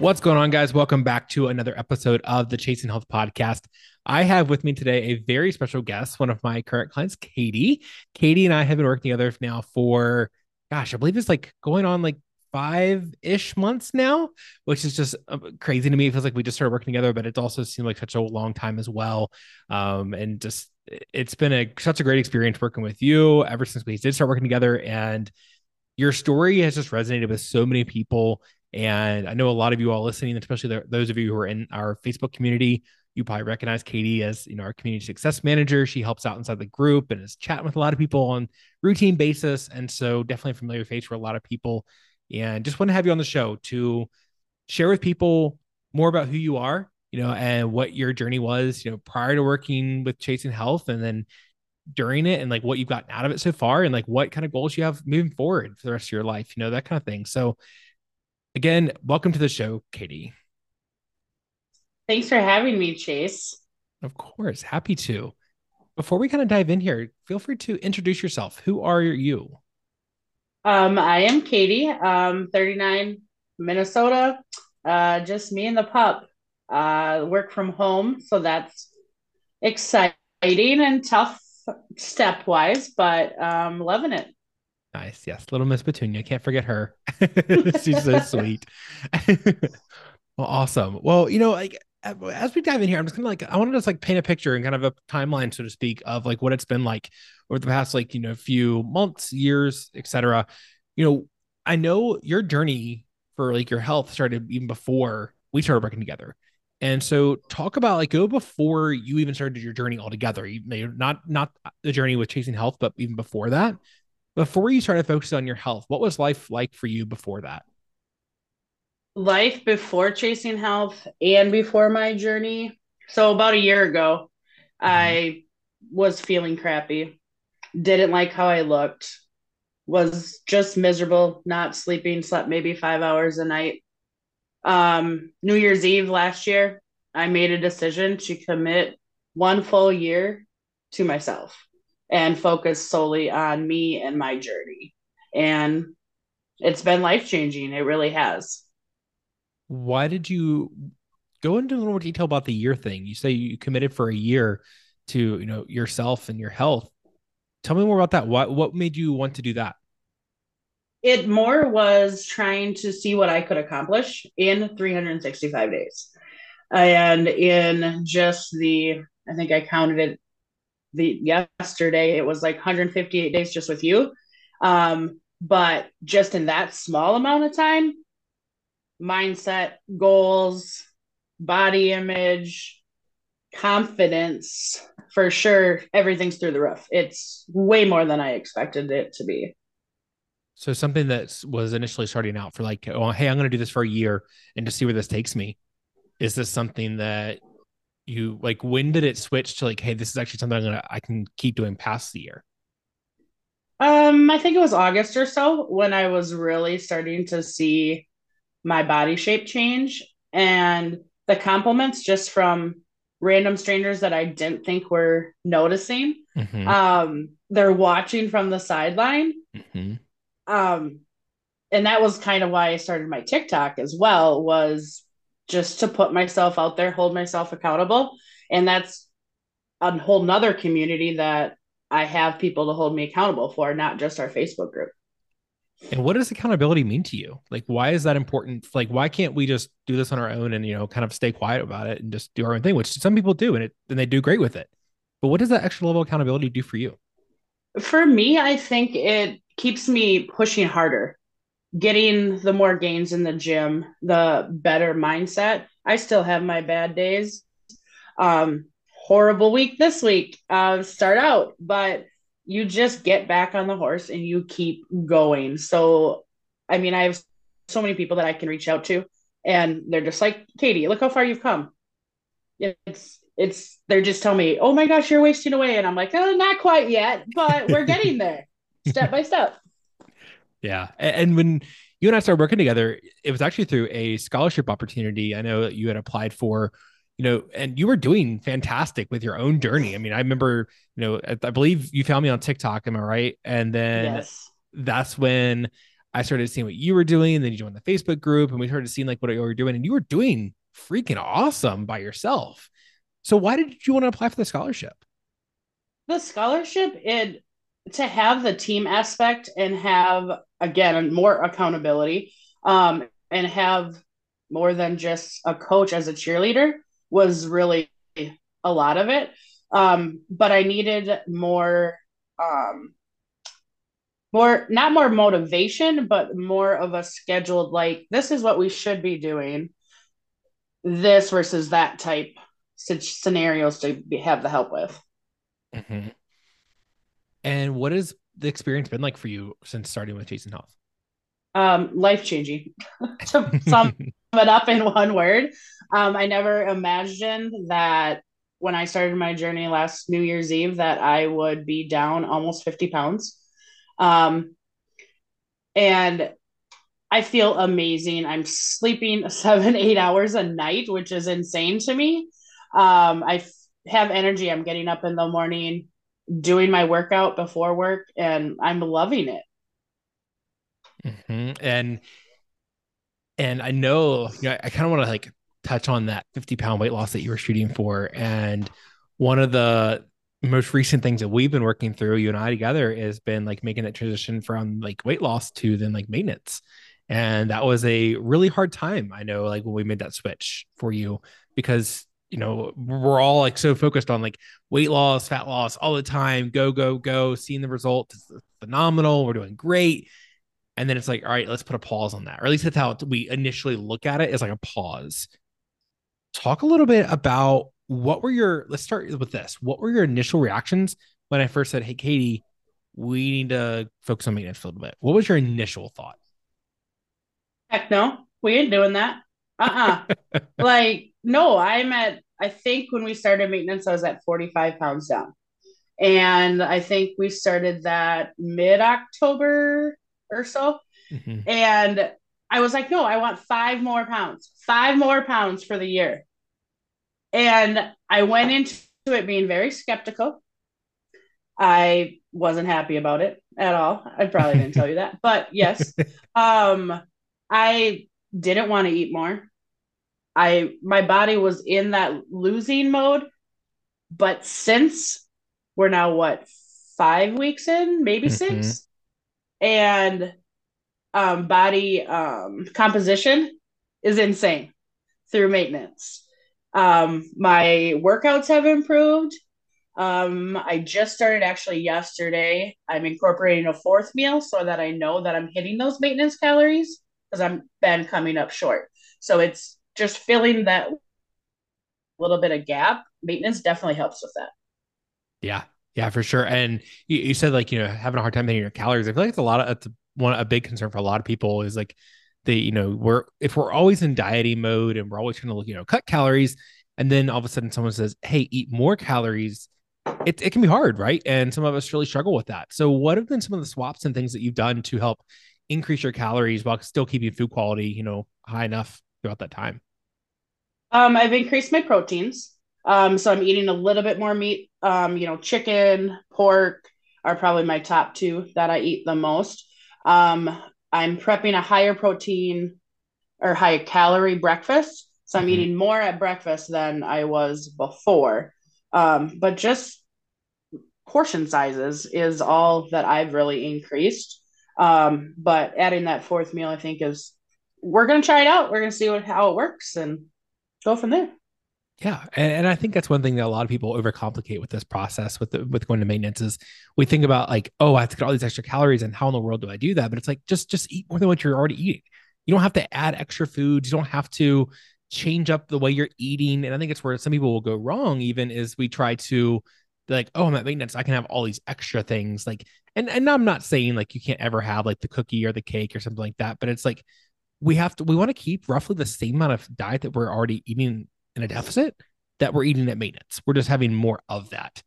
What's going on, guys? Welcome back to another episode of the Chasing Health Podcast. I have with me today a very special guest, one of my current clients, Katie. Katie and I have been working together now for, gosh, I believe it's like going on like five ish months now, which is just uh, crazy to me. It feels like we just started working together, but it also seemed like such a long time as well. Um, and just it's been a such a great experience working with you ever since we did start working together. And your story has just resonated with so many people and I know a lot of you all listening, especially the, those of you who are in our Facebook community, you probably recognize Katie as you know our community success manager. She helps out inside the group and is chatting with a lot of people on routine basis, and so definitely a familiar face for a lot of people. And just want to have you on the show to share with people more about who you are, you know, and what your journey was, you know, prior to working with Chasing Health, and then during it, and like what you've gotten out of it so far, and like what kind of goals you have moving forward for the rest of your life, you know, that kind of thing. So Again, welcome to the show, Katie. Thanks for having me, Chase. Of course, happy to. Before we kind of dive in here, feel free to introduce yourself. Who are you? Um, I am Katie, um, 39, Minnesota. Uh, just me and the pup. Uh, work from home, so that's exciting and tough step-wise, but um, loving it. Nice. Yes. Little Miss Petunia. Can't forget her. She's so sweet. well, awesome. Well, you know, like as we dive in here, I'm just gonna like I want to just like paint a picture and kind of a timeline, so to speak, of like what it's been like over the past like you know few months, years, etc. You know, I know your journey for like your health started even before we started working together. And so talk about like go before you even started your journey altogether. You may not not the journey with chasing health, but even before that before you started focusing on your health, what was life like for you before that? Life before chasing health and before my journey. So about a year ago, mm-hmm. I was feeling crappy, didn't like how I looked, was just miserable, not sleeping, slept maybe five hours a night. Um, New Year's Eve last year, I made a decision to commit one full year to myself and focus solely on me and my journey. And it's been life changing. It really has. Why did you go into a little more detail about the year thing? You say you committed for a year to, you know, yourself and your health. Tell me more about that. What what made you want to do that? It more was trying to see what I could accomplish in 365 days. And in just the I think I counted it the yesterday it was like 158 days just with you. Um but just in that small amount of time mindset goals body image confidence for sure everything's through the roof. It's way more than i expected it to be. So something that was initially starting out for like oh hey i'm going to do this for a year and to see where this takes me. Is this something that you like when did it switch to like hey this is actually something i'm gonna i can keep doing past the year um i think it was august or so when i was really starting to see my body shape change and the compliments just from random strangers that i didn't think were noticing mm-hmm. um they're watching from the sideline mm-hmm. um and that was kind of why i started my tiktok as well was just to put myself out there, hold myself accountable. And that's a whole nother community that I have people to hold me accountable for, not just our Facebook group. And what does accountability mean to you? Like, why is that important? Like, why can't we just do this on our own and, you know, kind of stay quiet about it and just do our own thing, which some people do and it, and they do great with it. But what does that extra level of accountability do for you? For me, I think it keeps me pushing harder getting the more gains in the gym, the better mindset. I still have my bad days. Um, horrible week this week. Uh, start out, but you just get back on the horse and you keep going. So, I mean, I have so many people that I can reach out to and they're just like, Katie, look how far you've come. It's it's they're just telling me, oh my gosh, you're wasting away, and I'm like, oh, not quite yet, but we're getting there, step by step. Yeah, and when you and I started working together, it was actually through a scholarship opportunity. I know that you had applied for, you know, and you were doing fantastic with your own journey. I mean, I remember, you know, I believe you found me on TikTok. Am I right? And then yes. that's when I started seeing what you were doing. And then you joined the Facebook group, and we started seeing like what you were doing, and you were doing freaking awesome by yourself. So why did you want to apply for the scholarship? The scholarship, it to have the team aspect and have again more accountability, um, and have more than just a coach as a cheerleader was really a lot of it. Um, but I needed more um more not more motivation but more of a scheduled like this is what we should be doing this versus that type scenarios to be, have the help with. Mm-hmm. And what has the experience been like for you since starting with Chasing Health? Um, life changing. to sum it up in one word, um, I never imagined that when I started my journey last New Year's Eve that I would be down almost 50 pounds. Um, and I feel amazing. I'm sleeping seven, eight hours a night, which is insane to me. Um, I f- have energy. I'm getting up in the morning, doing my workout before work, and I'm loving it. Mm-hmm. And and I know, you know I kind of want to like touch on that 50 pound weight loss that you were shooting for. And one of the most recent things that we've been working through, you and I together, has been like making that transition from like weight loss to then like maintenance. And that was a really hard time. I know, like when we made that switch for you, because you know we're all like so focused on like weight loss, fat loss all the time, go go go, seeing the result is phenomenal. We're doing great, and then it's like, all right, let's put a pause on that, or at least that's how we initially look at it is like a pause. Talk a little bit about what were your. Let's start with this. What were your initial reactions when I first said, "Hey, Katie, we need to focus on maintenance a little bit"? What was your initial thought? Heck no, we ain't doing that. Uh uh like, no, I'm at, I think when we started maintenance, I was at 45 pounds down. And I think we started that mid October or so. Mm-hmm. And I was like, no, I want five more pounds, five more pounds for the year. And I went into it being very skeptical. I wasn't happy about it at all. I probably didn't tell you that, but yes. Um, I didn't want to eat more. I my body was in that losing mode, but since we're now what five weeks in, maybe mm-hmm. six, and um, body um, composition is insane through maintenance. Um, my workouts have improved. Um, I just started actually yesterday. I'm incorporating a fourth meal so that I know that I'm hitting those maintenance calories because I'm been coming up short. So it's just filling that little bit of gap. Maintenance definitely helps with that. Yeah, yeah, for sure. And you, you said like you know having a hard time hitting your calories. I feel like it's a lot of it's one a big concern for a lot of people is like they you know we're if we're always in dieting mode and we're always trying to look you know cut calories and then all of a sudden someone says hey eat more calories it, it can be hard right and some of us really struggle with that so what have been some of the swaps and things that you've done to help increase your calories while still keeping food quality, you know, high enough throughout that time? Um, I've increased my proteins. Um, so I'm eating a little bit more meat. Um, you know, chicken, pork are probably my top two that I eat the most. Um, I'm prepping a higher protein or high calorie breakfast. So I'm mm-hmm. eating more at breakfast than I was before. Um, but just portion sizes is all that I've really increased. Um, but adding that fourth meal, I think, is we're going to try it out. We're going to see what, how it works and go from there. Yeah, and, and, I think that's one thing that a lot of people overcomplicate with this process with the, with going to maintenance is we think about like, oh, I have to get all these extra calories, and how in the world do I do that? But it's like just just eat more than what you're already eating. You don't have to add extra foods. You don't have to change up the way you're eating. And I think it's where some people will go wrong. Even is we try to like, oh, I'm at maintenance. I can have all these extra things. Like and and I'm not saying like you can't ever have like the cookie or the cake or something like that, but it's like we have to we want to keep roughly the same amount of diet that we're already eating in a deficit that we're eating at maintenance. We're just having more of that.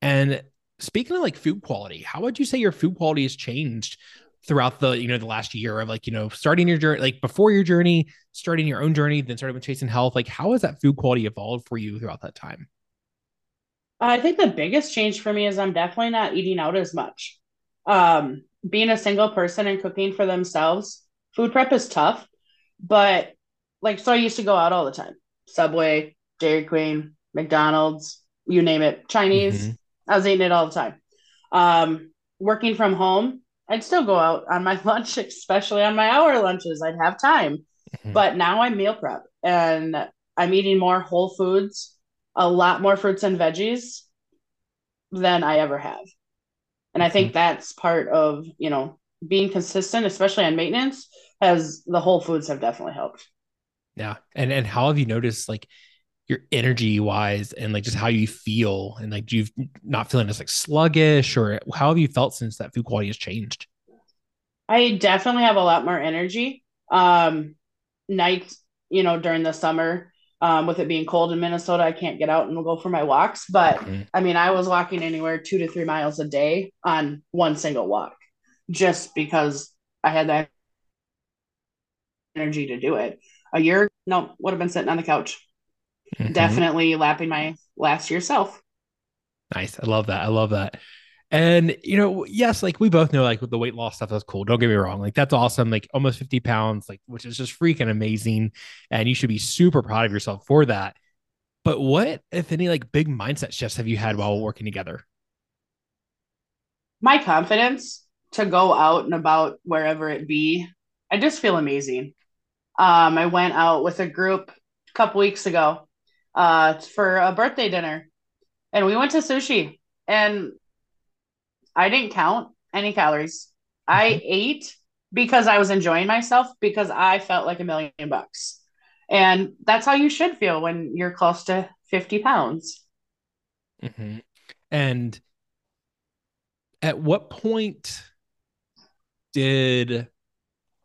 And speaking of like food quality, how would you say your food quality has changed throughout the you know the last year of like you know starting your journey like before your journey starting your own journey then starting with chasing health like how has that food quality evolved for you throughout that time i think the biggest change for me is i'm definitely not eating out as much um being a single person and cooking for themselves food prep is tough but like so i used to go out all the time subway dairy queen mcdonald's you name it chinese mm-hmm. i was eating it all the time um working from home I'd still go out on my lunch, especially on my hour lunches. I'd have time. Mm-hmm. But now I'm meal prep and I'm eating more whole foods, a lot more fruits and veggies than I ever have. And I think mm-hmm. that's part of, you know, being consistent, especially on maintenance, as the whole foods have definitely helped. Yeah. And and how have you noticed like your energy wise and like just how you feel and like do you not feeling as like sluggish or how have you felt since that food quality has changed i definitely have a lot more energy um nights you know during the summer um, with it being cold in minnesota i can't get out and go for my walks but mm-hmm. i mean i was walking anywhere two to three miles a day on one single walk just because i had that energy to do it a year no would have been sitting on the couch mm-hmm. definitely lapping my last year self. Nice. I love that. I love that. And you know, yes, like we both know, like the weight loss stuff that's cool. Don't get me wrong, like that's awesome. Like almost 50 pounds, like which is just freaking amazing. And you should be super proud of yourself for that. But what, if any, like big mindset shifts have you had while working together? My confidence to go out and about wherever it be. I just feel amazing. Um, I went out with a group a couple weeks ago uh, for a birthday dinner, and we went to sushi, and I didn't count any calories. I mm-hmm. ate because I was enjoying myself because I felt like a million bucks. And that's how you should feel when you're close to 50 pounds. Mm-hmm. And at what point did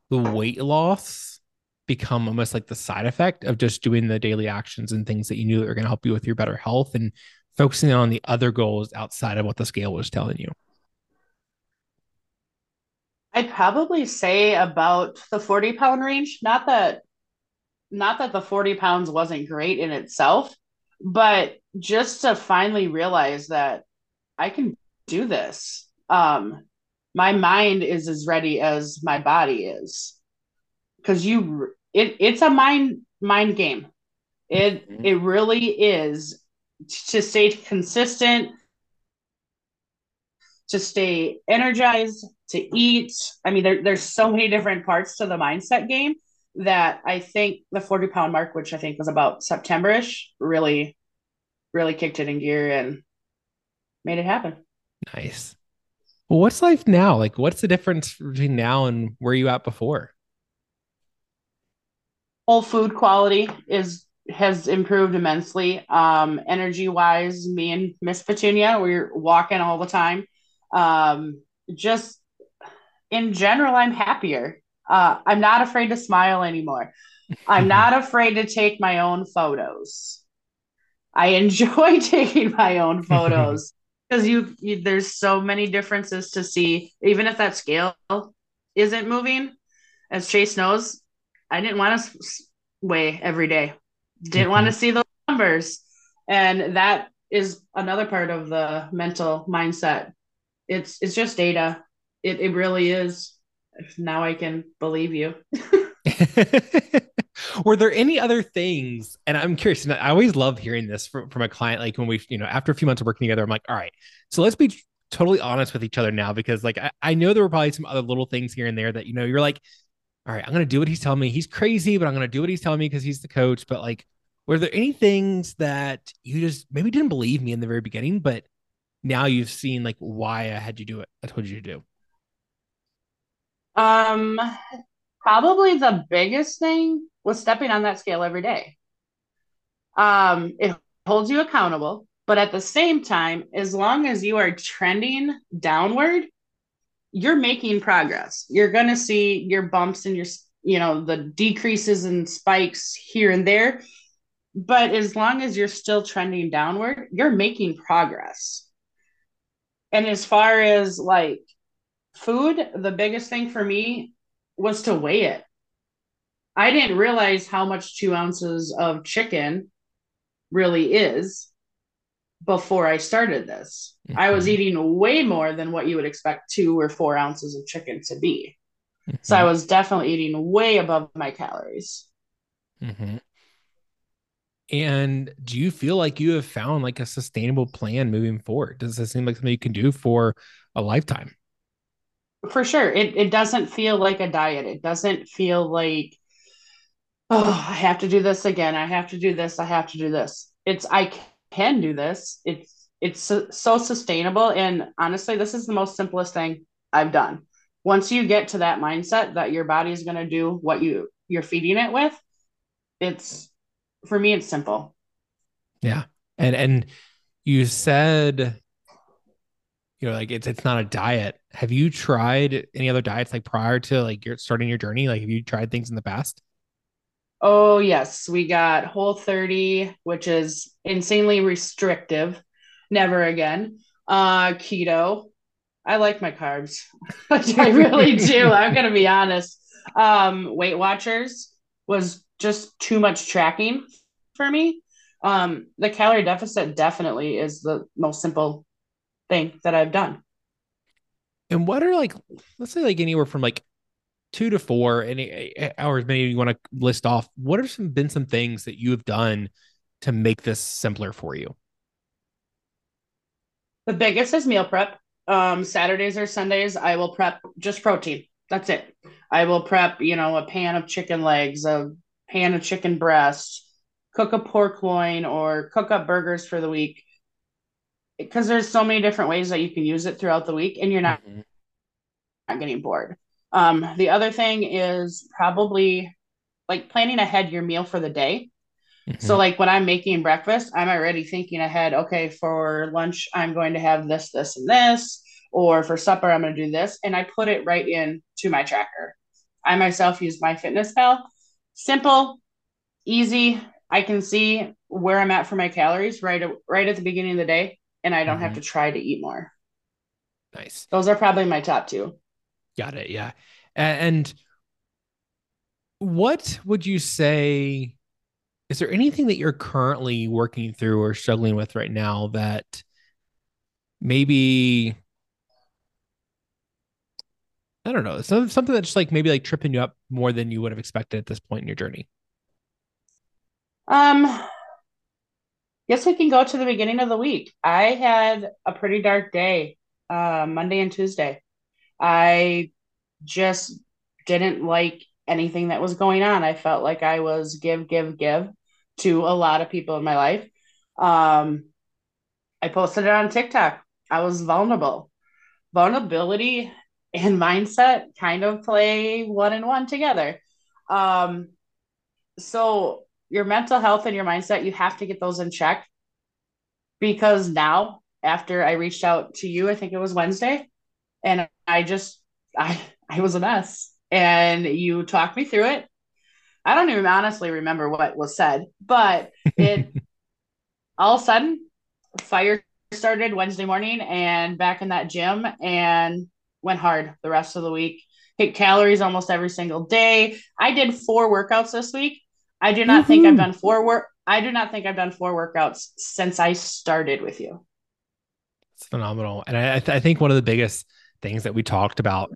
the weight loss become almost like the side effect of just doing the daily actions and things that you knew that were going to help you with your better health and focusing on the other goals outside of what the scale was telling you? I'd probably say about the 40 pound range. Not that not that the 40 pounds wasn't great in itself, but just to finally realize that I can do this. Um, my mind is as ready as my body is. Cause you it it's a mind mind game. It mm-hmm. it really is to stay consistent, to stay energized, to eat. I mean, there, there's so many different parts to the mindset game that I think the 40 pound mark, which I think was about Septemberish, really, really kicked it in gear and made it happen. Nice. Well, what's life now? Like, what's the difference between now and where you at before? whole food quality is has improved immensely. Um, energy wise, me and Miss Petunia, we're walking all the time. Um, just in general, I'm happier. Uh, I'm not afraid to smile anymore. I'm not afraid to take my own photos. I enjoy taking my own photos because you, you there's so many differences to see. Even if that scale isn't moving, as Chase knows, I didn't want to weigh every day. Didn't mm-hmm. want to see those numbers. And that is another part of the mental mindset. It's it's just data. It it really is. Now I can believe you. Were there any other things? And I'm curious, and I always love hearing this from, from a client. Like when we, you know, after a few months of working together, I'm like, all right, so let's be totally honest with each other now because like I, I know there were probably some other little things here and there that you know you're like all right, I'm to do what he's telling me. He's crazy, but I'm to do what he's telling me because he's the coach. But like, were there any things that you just maybe didn't believe me in the very beginning, but now you've seen like why I had you do it? I told you to do. Um, probably the biggest thing was stepping on that scale every day. Um, it holds you accountable, but at the same time, as long as you are trending downward, you're making progress. You're going to see your bumps and your you know, the decreases and spikes here and there. But as long as you're still trending downward, you're making progress. And as far as like food, the biggest thing for me was to weigh it. I didn't realize how much two ounces of chicken really is before I started this. Mm-hmm. I was mm-hmm. eating way more than what you would expect two or four ounces of chicken to be. Mm-hmm. So I was definitely eating way above my calories. Mm-hmm. And do you feel like you have found like a sustainable plan moving forward? Does this seem like something you can do for a lifetime? For sure. It it doesn't feel like a diet. It doesn't feel like oh, I have to do this again. I have to do this. I have to do this. It's I can do this. It's it's so, so sustainable and honestly this is the most simplest thing I've done. Once you get to that mindset that your body is going to do what you you're feeding it with, it's for me it's simple. Yeah. And and you said you know like it's it's not a diet. Have you tried any other diets like prior to like you're starting your journey? Like have you tried things in the past? Oh, yes. We got Whole 30, which is insanely restrictive. Never again. Uh, keto. I like my carbs. I really do. I'm going to be honest. Um, Weight Watchers was just too much tracking for me. Um, the calorie deficit definitely is the most simple thing that I've done. And what are like, let's say like anywhere from like two to four any hours maybe you want to list off what have some been some things that you have done to make this simpler for you the biggest is meal prep um saturdays or sundays i will prep just protein that's it i will prep you know a pan of chicken legs a pan of chicken breast cook a pork loin or cook up burgers for the week because there's so many different ways that you can use it throughout the week and you're not, mm-hmm. not getting bored um, the other thing is probably like planning ahead your meal for the day. Mm-hmm. So like when I'm making breakfast, I'm already thinking ahead, okay, for lunch I'm going to have this, this, and this, or for supper I'm going to do this, and I put it right in to my tracker. I myself use MyFitnessPal. Simple, easy. I can see where I'm at for my calories right right at the beginning of the day, and I don't mm-hmm. have to try to eat more. Nice. Those are probably my top two. Got it. Yeah. And what would you say? Is there anything that you're currently working through or struggling with right now that maybe I don't know, some, something that's just like maybe like tripping you up more than you would have expected at this point in your journey? Um, guess we can go to the beginning of the week. I had a pretty dark day, uh, Monday and Tuesday. I just didn't like anything that was going on. I felt like I was give, give, give to a lot of people in my life. Um, I posted it on TikTok. I was vulnerable. Vulnerability and mindset kind of play one and one together. Um, so your mental health and your mindset, you have to get those in check because now after I reached out to you, I think it was Wednesday, and I just I I was a mess. And you talked me through it. I don't even honestly remember what was said, but it all of a sudden fire started Wednesday morning and back in that gym and went hard the rest of the week. Hit calories almost every single day. I did four workouts this week. I do not think I've mm-hmm. done four work. I do not think I've done four workouts since I started with you. It's phenomenal, and I, I think one of the biggest things that we talked about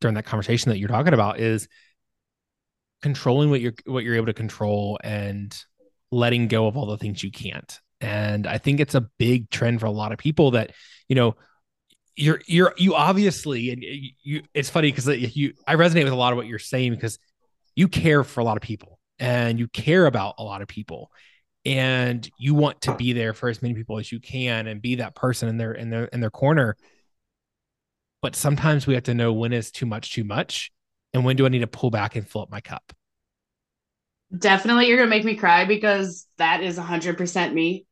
during that conversation that you're talking about is controlling what you're what you're able to control and letting go of all the things you can't. And I think it's a big trend for a lot of people that, you know, you're you're you obviously and you it's funny because you I resonate with a lot of what you're saying because you care for a lot of people and you care about a lot of people and you want to be there for as many people as you can and be that person in their in their in their corner but sometimes we have to know when is too much too much and when do I need to pull back and fill up my cup. Definitely, you're gonna make me cry because that is 100% me.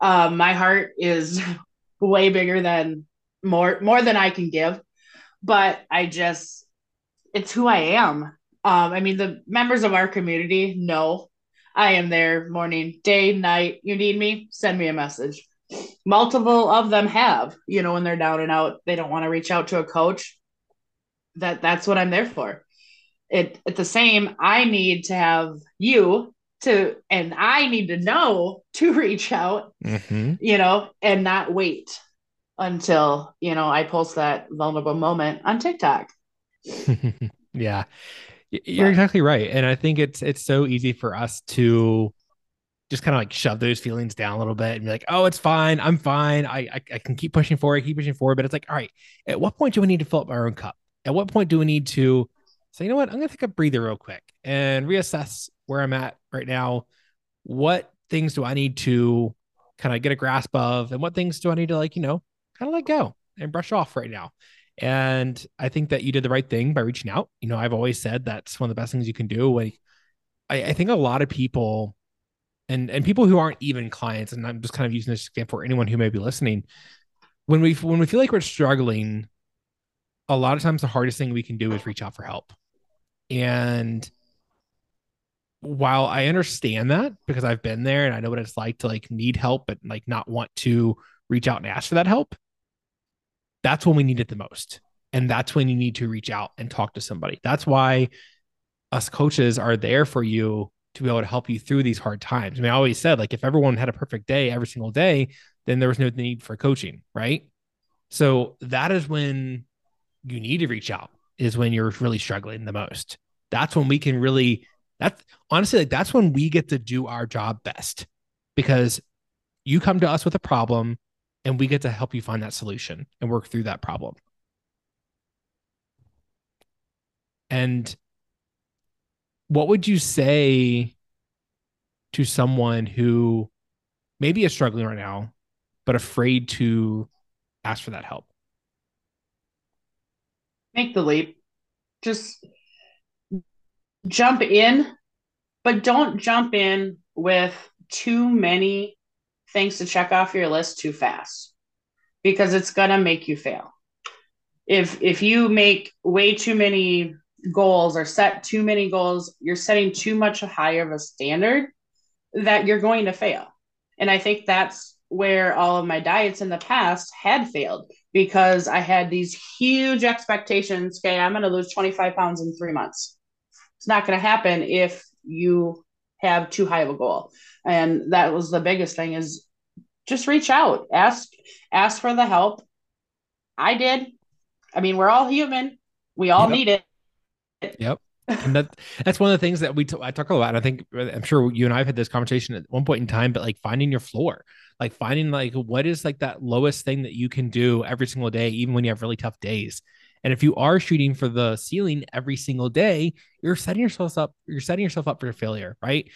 Um, my heart is way bigger than more more than I can give, but I just it's who I am. Um, I mean, the members of our community know I am there morning, day, night. You need me, send me a message. Multiple of them have, you know, when they're down and out, they don't want to reach out to a coach. That that's what I'm there for. It at the same, I need to have you to and I need to know to reach out, mm-hmm. you know, and not wait until, you know, I post that vulnerable moment on TikTok. yeah. You're exactly right. And I think it's it's so easy for us to just kind of like shove those feelings down a little bit and be like, oh, it's fine. I'm fine. I, I, I can keep pushing forward, keep pushing forward. But it's like, all right, at what point do we need to fill up our own cup? At what point do we need to say, you know what, I'm gonna take a breather real quick and reassess where I'm at right now. What things do I need to kind of get a grasp of, and what things do I need to like, you know, kind of let go and brush off right now? And I think that you did the right thing by reaching out. You know, I've always said that's one of the best things you can do. Like, I, I think a lot of people and and people who aren't even clients, and I'm just kind of using this example for anyone who may be listening, when we when we feel like we're struggling, a lot of times the hardest thing we can do is reach out for help. And while I understand that because I've been there and I know what it's like to like need help but like not want to reach out and ask for that help, that's when we need it the most. And that's when you need to reach out and talk to somebody. That's why us coaches are there for you to be able to help you through these hard times. I mean, I always said, like, if everyone had a perfect day every single day, then there was no need for coaching, right? So that is when you need to reach out, is when you're really struggling the most. That's when we can really, that's honestly, like, that's when we get to do our job best because you come to us with a problem and we get to help you find that solution and work through that problem. And what would you say to someone who maybe is struggling right now, but afraid to ask for that help? Make the leap. Just jump in, but don't jump in with too many things to check off your list too fast because it's going to make you fail. If if you make way too many goals or set too many goals, you're setting too much higher of a standard that you're going to fail. And I think that's where all of my diets in the past had failed because I had these huge expectations. Okay, I'm going to lose 25 pounds in three months. It's not going to happen if you have too high of a goal. And that was the biggest thing is just reach out, ask ask for the help. I did. I mean, we're all human. We all yep. need it. Yep. and that that's one of the things that we t- I talk about. And I think I'm sure you and I've had this conversation at one point in time, but like finding your floor, like finding like what is like that lowest thing that you can do every single day, even when you have really tough days. And if you are shooting for the ceiling every single day, you're setting yourself up. You're setting yourself up for failure, right?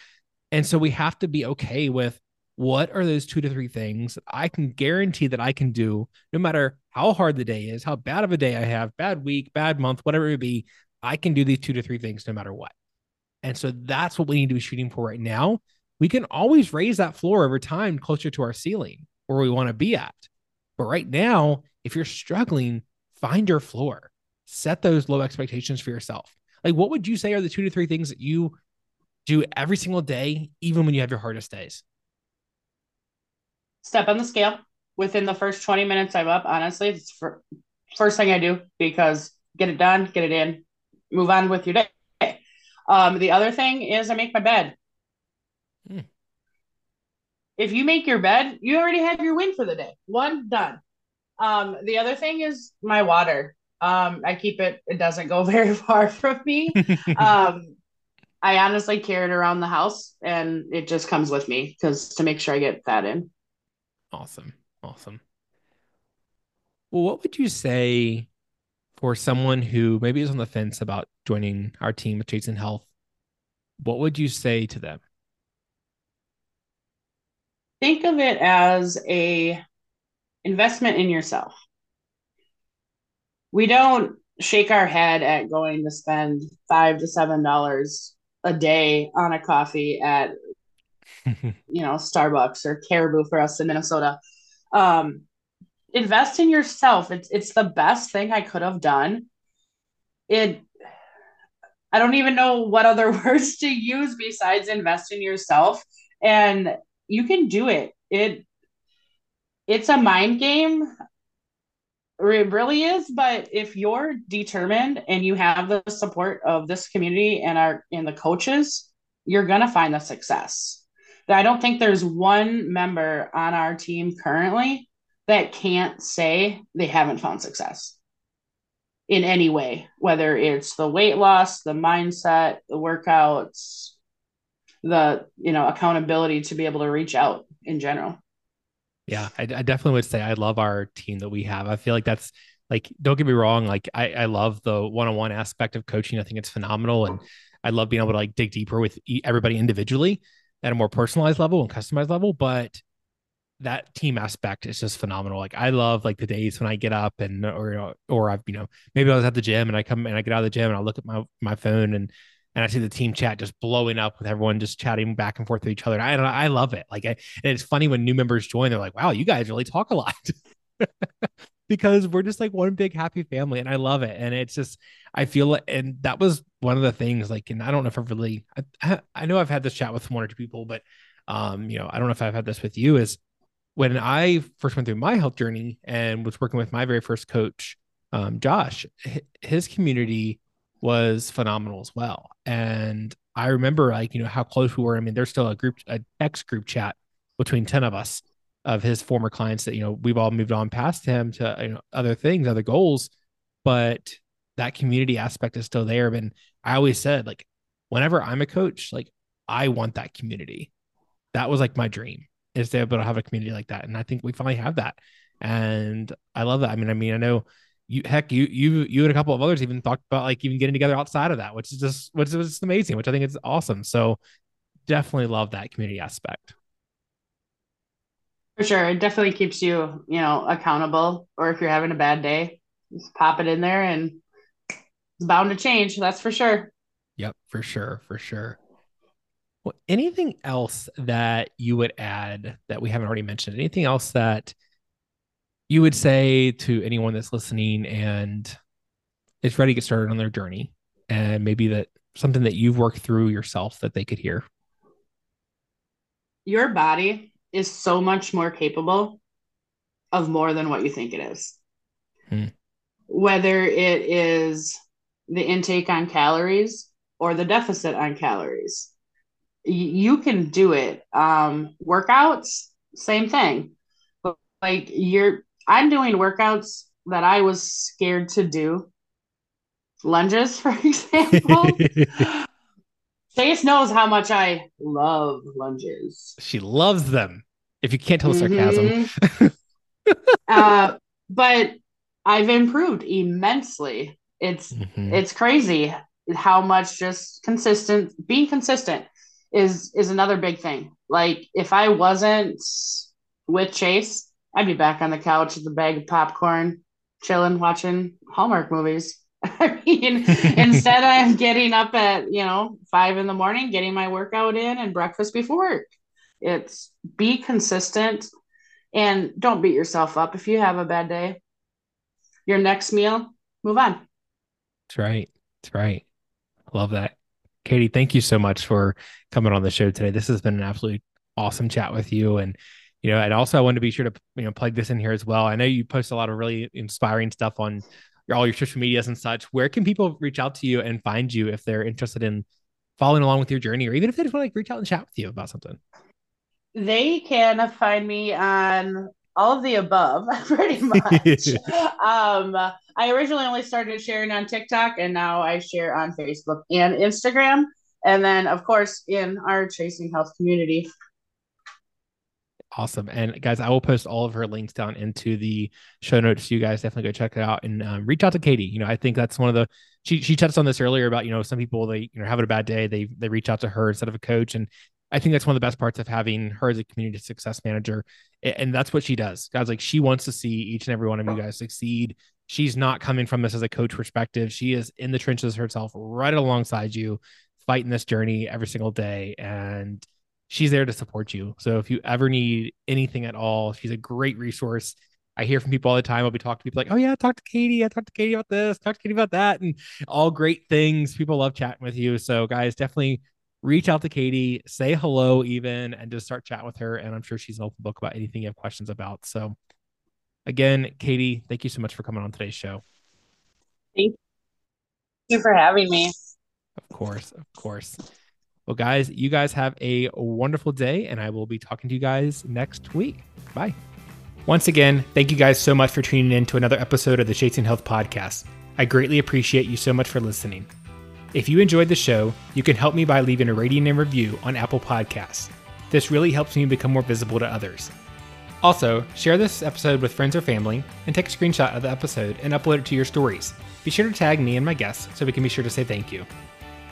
And so we have to be okay with what are those two to three things I can guarantee that I can do no matter how hard the day is, how bad of a day I have, bad week, bad month, whatever it be, I can do these two to three things no matter what. And so that's what we need to be shooting for right now. We can always raise that floor over time closer to our ceiling where we want to be at. But right now, if you're struggling, find your floor, set those low expectations for yourself. Like, what would you say are the two to three things that you do every single day, even when you have your hardest days? Step on the scale within the first 20 minutes I'm up. Honestly, it's for, first thing I do because get it done, get it in, move on with your day. Um, the other thing is I make my bed. Hmm. If you make your bed, you already have your win for the day. One done. Um, the other thing is my water. Um, I keep it, it doesn't go very far from me. um, I honestly carry it around the house and it just comes with me because to make sure I get that in. Awesome. Awesome. Well, what would you say for someone who maybe is on the fence about joining our team with Chasing Health? What would you say to them? Think of it as a investment in yourself. We don't shake our head at going to spend five to seven dollars a day on a coffee at you know, Starbucks or Caribou for us in Minnesota. Um, invest in yourself. It's it's the best thing I could have done. It I don't even know what other words to use besides invest in yourself. And you can do it. It it's a mind game. It really is, but if you're determined and you have the support of this community and our and the coaches, you're gonna find the success. I don't think there's one member on our team currently that can't say they haven't found success in any way, whether it's the weight loss, the mindset, the workouts, the you know accountability to be able to reach out in general. Yeah, I, I definitely would say I love our team that we have. I feel like that's like don't get me wrong, like I, I love the one-on-one aspect of coaching. I think it's phenomenal, and I love being able to like dig deeper with everybody individually at a more personalized level and customized level. But that team aspect is just phenomenal. Like I love like the days when I get up and or or I've you know maybe I was at the gym and I come and I get out of the gym and I look at my my phone and and I see the team chat just blowing up with everyone just chatting back and forth with each other. I I love it. Like I, and it's funny when new members join, they're like, "Wow, you guys really talk a lot." because we're just like one big happy family and I love it. And it's just I feel and that was one of the things like and I don't know if I've really I, I know I've had this chat with one or two people, but um, you know, I don't know if I've had this with you is when I first went through my health journey and was working with my very first coach, um, Josh, his community was phenomenal as well. And I remember like, you know, how close we were. I mean, there's still a group, a X group chat between 10 of us of his former clients that, you know, we've all moved on past him to, you know, other things, other goals, but that community aspect is still there. And I always said, like, whenever I'm a coach, like, I want that community. That was like my dream is to be able to have a community like that. And I think we finally have that. And I love that. I mean, I mean, I know you heck you you you and a couple of others even talked about like even getting together outside of that which is just which is just amazing which i think is awesome so definitely love that community aspect for sure it definitely keeps you you know accountable or if you're having a bad day just pop it in there and it's bound to change that's for sure. Yep for sure for sure. Well anything else that you would add that we haven't already mentioned? Anything else that you would say to anyone that's listening and is ready to get started on their journey and maybe that something that you've worked through yourself that they could hear? Your body is so much more capable of more than what you think it is. Hmm. whether it is the intake on calories or the deficit on calories you can do it um workouts same thing like you're I'm doing workouts that I was scared to do. Lunges, for example. Chase knows how much I love lunges. She loves them. If you can't tell mm-hmm. sarcasm. uh, but I've improved immensely. It's mm-hmm. it's crazy how much just consistent being consistent is is another big thing. Like if I wasn't with Chase, I'd be back on the couch with a bag of popcorn, chilling, watching Hallmark movies. I mean, instead I'm getting up at, you know, five in the morning, getting my workout in and breakfast before work. It's be consistent and don't beat yourself up if you have a bad day. Your next meal, move on. That's right. That's right. Love that. Katie, thank you so much for coming on the show today. This has been an absolutely awesome chat with you. And you know, and also I wanted to be sure to you know plug this in here as well. I know you post a lot of really inspiring stuff on your, all your social medias and such. Where can people reach out to you and find you if they're interested in following along with your journey, or even if they just want to like reach out and chat with you about something? They can find me on all of the above, pretty much. um, I originally only started sharing on TikTok, and now I share on Facebook and Instagram, and then of course in our Chasing Health community. Awesome. And guys, I will post all of her links down into the show notes. So you guys definitely go check it out and um, reach out to Katie. You know, I think that's one of the, she, she touched on this earlier about, you know, some people, they, you know, having a bad day, they, they reach out to her instead of a coach. And I think that's one of the best parts of having her as a community success manager. And that's what she does. Guys, like she wants to see each and every one of you guys succeed. She's not coming from this as a coach perspective. She is in the trenches herself, right alongside you, fighting this journey every single day. And, she's there to support you. So if you ever need anything at all, she's a great resource. I hear from people all the time. I'll be talking to people like, oh yeah, talk to Katie. I talked to Katie about this, talk to Katie about that, and all great things. People love chatting with you. So guys, definitely reach out to Katie, say hello even, and just start chatting with her. And I'm sure she's an open book about anything you have questions about. So again, Katie, thank you so much for coming on today's show. Thank you for having me. Of course, of course. Well, guys, you guys have a wonderful day, and I will be talking to you guys next week. Bye. Once again, thank you guys so much for tuning in to another episode of the Chasing Health podcast. I greatly appreciate you so much for listening. If you enjoyed the show, you can help me by leaving a rating and review on Apple Podcasts. This really helps me become more visible to others. Also, share this episode with friends or family and take a screenshot of the episode and upload it to your stories. Be sure to tag me and my guests so we can be sure to say thank you.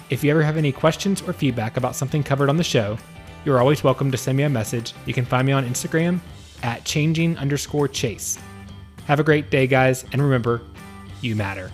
If you ever have any questions or feedback about something covered on the show, you're always welcome to send me a message. You can find me on Instagram at changing underscore chase. Have a great day, guys, and remember, you matter.